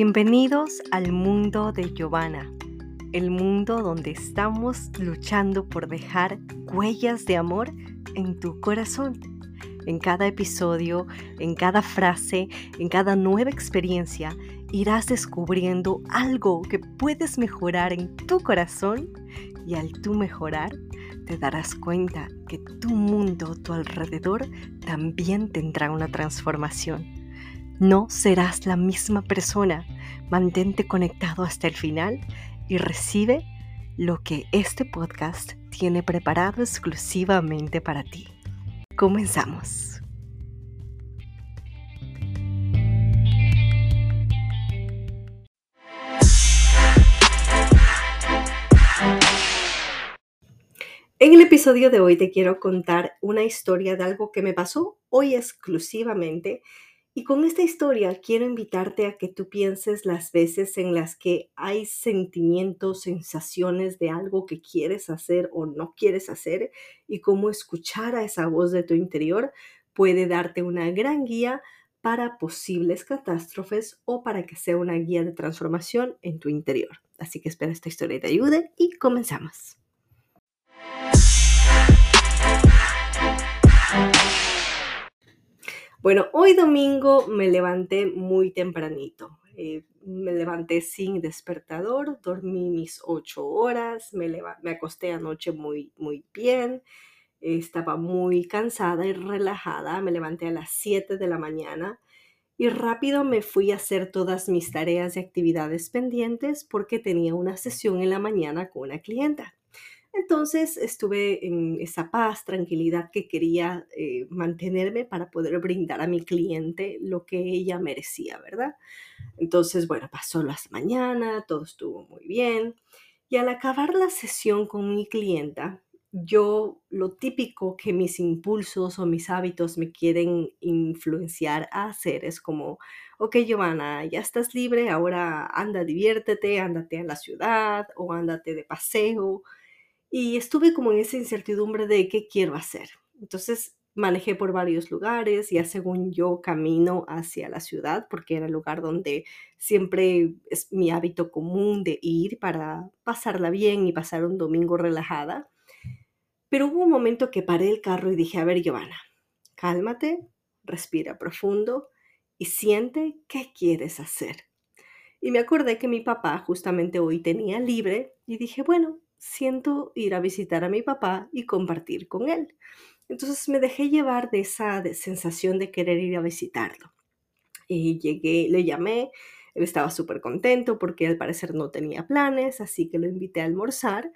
Bienvenidos al mundo de Giovanna, el mundo donde estamos luchando por dejar huellas de amor en tu corazón. En cada episodio, en cada frase, en cada nueva experiencia, irás descubriendo algo que puedes mejorar en tu corazón y al tú mejorar, te darás cuenta que tu mundo, tu alrededor, también tendrá una transformación no serás la misma persona. Mantente conectado hasta el final y recibe lo que este podcast tiene preparado exclusivamente para ti. Comenzamos. En el episodio de hoy te quiero contar una historia de algo que me pasó hoy exclusivamente y con esta historia quiero invitarte a que tú pienses las veces en las que hay sentimientos, sensaciones de algo que quieres hacer o no quieres hacer y cómo escuchar a esa voz de tu interior puede darte una gran guía para posibles catástrofes o para que sea una guía de transformación en tu interior. Así que espero esta historia te ayude y comenzamos. Bueno, hoy domingo me levanté muy tempranito. Eh, me levanté sin despertador, dormí mis ocho horas, me, acosté anoche muy, muy bien, estaba muy cansada y relajada, me levanté a las 7 de la mañana y rápido me fui a hacer todas mis tareas y actividades pendientes porque tenía una sesión en la mañana con una clienta. Entonces estuve en esa paz, tranquilidad que quería eh, mantenerme para poder brindar a mi cliente lo que ella merecía, ¿verdad? Entonces, bueno, pasó las mañana, todo estuvo muy bien. Y al acabar la sesión con mi clienta, yo lo típico que mis impulsos o mis hábitos me quieren influenciar a hacer es como, ok, Giovanna, ya estás libre, ahora anda, diviértete, ándate a la ciudad o ándate de paseo y estuve como en esa incertidumbre de qué quiero hacer. Entonces manejé por varios lugares, ya según yo camino hacia la ciudad, porque era el lugar donde siempre es mi hábito común de ir para pasarla bien y pasar un domingo relajada. Pero hubo un momento que paré el carro y dije, a ver, Giovanna, cálmate, respira profundo y siente qué quieres hacer. Y me acordé que mi papá justamente hoy tenía libre y dije, bueno, siento ir a visitar a mi papá y compartir con él. Entonces me dejé llevar de esa sensación de querer ir a visitarlo. Y llegué, le llamé, él estaba súper contento porque al parecer no tenía planes, así que lo invité a almorzar.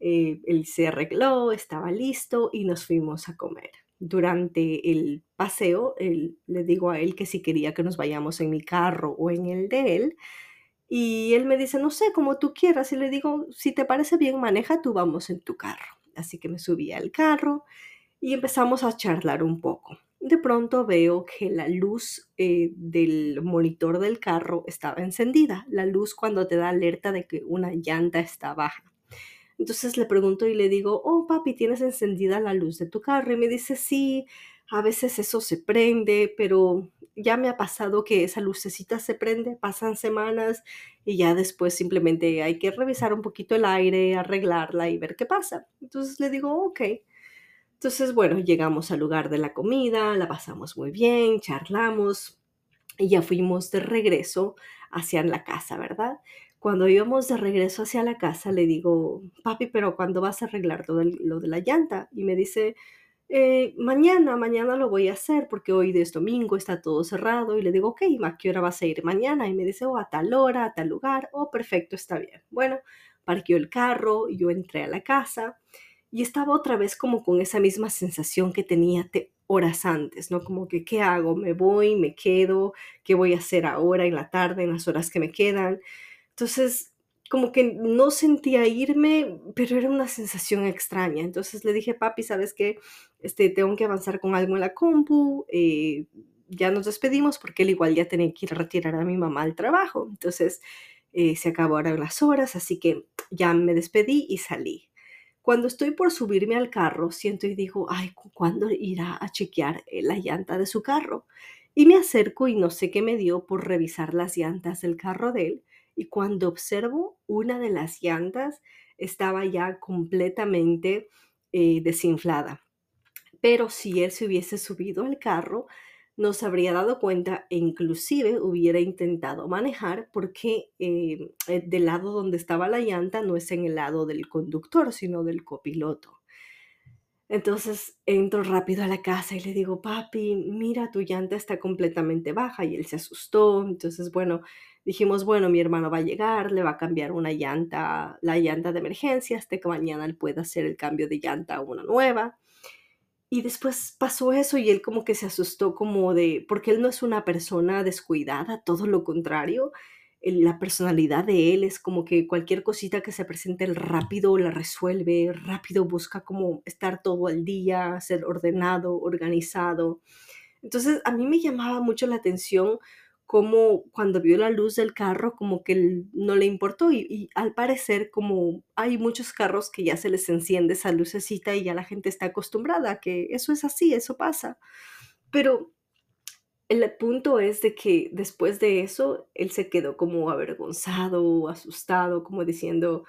Eh, él se arregló, estaba listo y nos fuimos a comer. Durante el paseo, le digo a él que si quería que nos vayamos en mi carro o en el de él, y él me dice, no sé, como tú quieras. Y le digo, si te parece bien, maneja, tú vamos en tu carro. Así que me subí al carro y empezamos a charlar un poco. De pronto veo que la luz eh, del monitor del carro estaba encendida, la luz cuando te da alerta de que una llanta está baja. Entonces le pregunto y le digo, oh papi, ¿tienes encendida la luz de tu carro? Y me dice, sí, a veces eso se prende, pero ya me ha pasado que esa lucecita se prende, pasan semanas y ya después simplemente hay que revisar un poquito el aire, arreglarla y ver qué pasa. Entonces le digo, ok. Entonces, bueno, llegamos al lugar de la comida, la pasamos muy bien, charlamos y ya fuimos de regreso hacia la casa, ¿verdad? Cuando íbamos de regreso hacia la casa, le digo, papi, pero ¿cuándo vas a arreglar todo lo de la llanta? Y me dice, eh, mañana, mañana lo voy a hacer porque hoy es domingo, está todo cerrado. Y le digo, ok, ¿a qué hora vas a ir mañana? Y me dice, oh, a tal hora, a tal lugar. Oh, perfecto, está bien. Bueno, parqueó el carro, yo entré a la casa y estaba otra vez como con esa misma sensación que tenía horas antes, ¿no? Como que, ¿qué hago? ¿Me voy? ¿Me quedo? ¿Qué voy a hacer ahora en la tarde, en las horas que me quedan? Entonces, como que no sentía irme, pero era una sensación extraña. Entonces le dije, papi, ¿sabes qué? Este, tengo que avanzar con algo en la compu. Eh, ya nos despedimos porque él igual ya tenía que ir a retirar a mi mamá al trabajo. Entonces eh, se acabaron las horas, así que ya me despedí y salí. Cuando estoy por subirme al carro, siento y digo, ay, ¿cuándo irá a chequear eh, la llanta de su carro? Y me acerco y no sé qué me dio por revisar las llantas del carro de él. Y cuando observo una de las llantas estaba ya completamente eh, desinflada. Pero si él se hubiese subido al carro, no se habría dado cuenta e inclusive hubiera intentado manejar porque eh, eh, del lado donde estaba la llanta no es en el lado del conductor, sino del copiloto. Entonces entro rápido a la casa y le digo, papi, mira, tu llanta está completamente baja y él se asustó. Entonces, bueno, dijimos, bueno, mi hermano va a llegar, le va a cambiar una llanta, la llanta de emergencia, hasta que mañana él pueda hacer el cambio de llanta a una nueva. Y después pasó eso y él como que se asustó como de, porque él no es una persona descuidada, todo lo contrario, la personalidad de él es como que cualquier cosita que se presente, él rápido la resuelve, rápido busca como estar todo al día, ser ordenado, organizado. Entonces a mí me llamaba mucho la atención como cuando vio la luz del carro, como que no le importó y, al parecer como hay muchos carros que ya se les enciende esa lucecita y ya la gente está acostumbrada a que eso es así, eso pasa. Pero el punto es de que después de eso, él se quedó como avergonzado, asustado, como diciendo,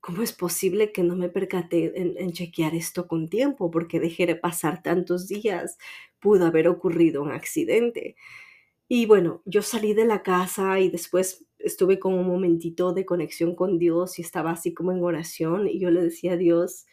¿cómo es posible que no me percaté en, chequear esto con tiempo? Porque dejé de pasar tantos días, pudo haber ocurrido un accidente. Y bueno, yo salí de la casa y después estuve con un momentito de conexión con Dios y estaba así como en oración y yo le decía a Dios,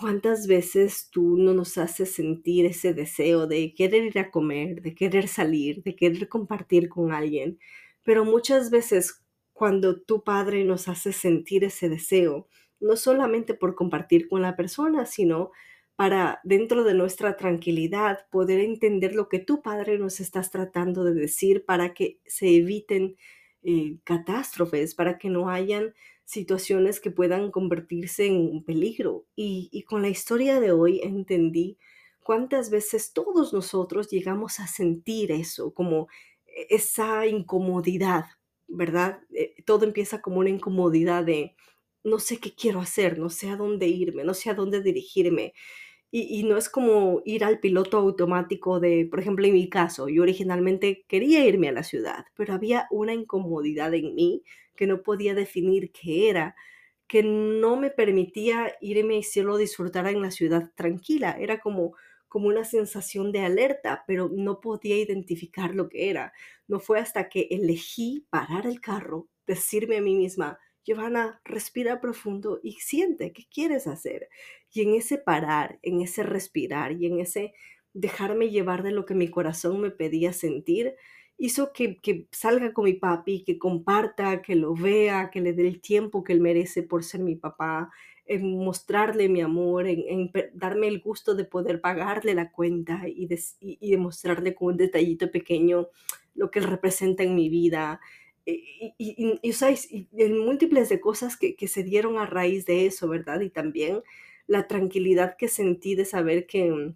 ¿Cuántas veces tú no nos haces sentir ese deseo de querer ir a comer, de querer salir, de querer compartir con alguien? Pero muchas veces cuando tu padre nos hace sentir ese deseo, no solamente por compartir con la persona, sino para dentro de nuestra tranquilidad poder entender lo que tu padre nos estás tratando de decir para que se eviten eh, catástrofes, para que no hayan situaciones que puedan convertirse en un peligro. Y, con la historia de hoy entendí cuántas veces todos nosotros llegamos a sentir eso, como e, esa incomodidad, ¿verdad? Eh, todo empieza como una incomodidad de no sé qué quiero hacer, no sé a dónde irme, no sé a dónde dirigirme. Y, y, no es como ir al piloto automático de, por ejemplo, en mi caso, yo originalmente quería irme a la ciudad, pero había una incomodidad en mí que no podía definir qué era, que no me permitía irme y solo disfrutar en la ciudad tranquila. Era como, como una sensación de alerta, pero no podía identificar lo que era. No fue hasta que elegí parar el carro, decirme a mí misma, Giovanna, respira profundo y siente qué quieres hacer. Y en ese parar, en ese respirar y en ese dejarme llevar de lo que mi corazón me pedía sentir, hizo que, salga con mi papi, que comparta, que lo vea, que le dé el tiempo que él merece por ser mi papá, en mostrarle mi amor, en, darme el gusto de poder pagarle la cuenta y, demostrarle con un detallito pequeño lo que él representa en mi vida. Y, y, y, múltiples de cosas que, se dieron a raíz de eso, ¿verdad? Y también la tranquilidad que sentí de saber que,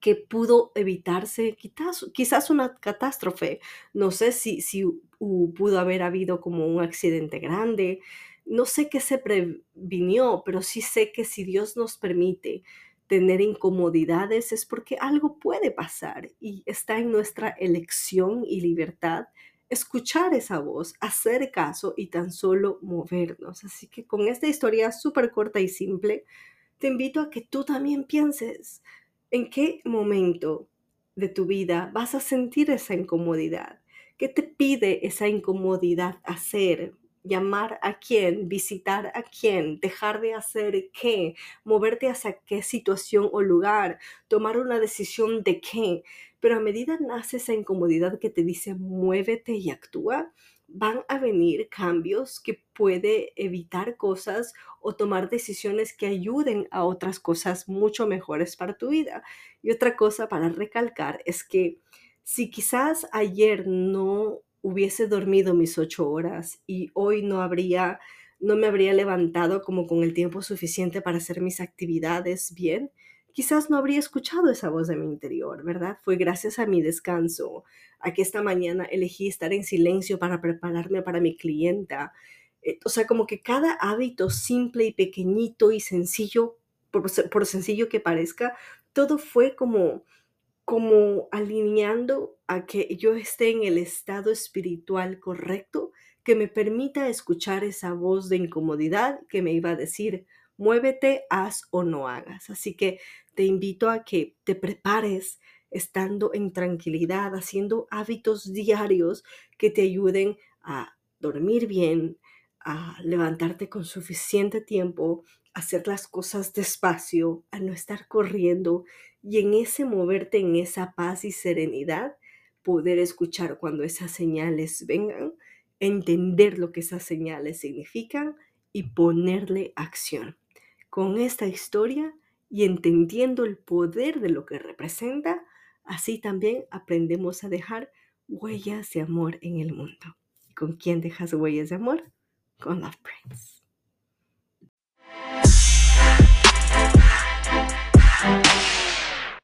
que pudo evitarse quizás, quizás una catástrofe. No sé si, si pudo haber habido como un accidente grande. No sé qué se previnió, pero sí sé que si Dios nos permite tener incomodidades es porque algo puede pasar y está en nuestra elección y libertad escuchar esa voz, hacer caso y tan solo movernos. Así que con esta historia súper corta y simple, te invito a que tú también pienses, ¿En qué momento de tu vida vas a sentir esa incomodidad? ¿Qué te pide esa incomodidad hacer? llamar a quién, visitar a quién, dejar de hacer qué, moverte hacia qué situación o lugar, tomar una decisión de qué. Pero a medida nace esa incomodidad que te dice muévete y actúa, van a venir cambios que puede evitar cosas o tomar decisiones que ayuden a otras cosas mucho mejores para tu vida. Y otra cosa para recalcar es que si quizás ayer no hubiese dormido mis ocho horas y hoy no habría, no me habría levantado como con el tiempo suficiente para hacer mis actividades bien, quizás no habría escuchado esa voz de mi interior, ¿verdad? Fue gracias a mi descanso, a que esta mañana elegí estar en silencio para prepararme para mi clienta. Eh, o sea, como que cada hábito simple y pequeñito y sencillo, por, por sencillo que parezca, todo fue como como alineando a que yo esté en el estado espiritual correcto que me permita escuchar esa voz de incomodidad que me iba a decir, muévete, haz o no hagas. Así que te invito a que te prepares estando en tranquilidad, haciendo hábitos diarios que te ayuden a dormir bien, a levantarte con suficiente tiempo, a hacer las cosas despacio, a no estar corriendo y en ese moverte en esa paz y serenidad, poder escuchar cuando esas señales vengan, entender lo que esas señales significan y ponerle acción. Con esta historia y entendiendo el poder de lo que representa, así también aprendemos a dejar huellas de amor en el mundo. ¿Con quién dejas huellas de amor? Con Love Prince.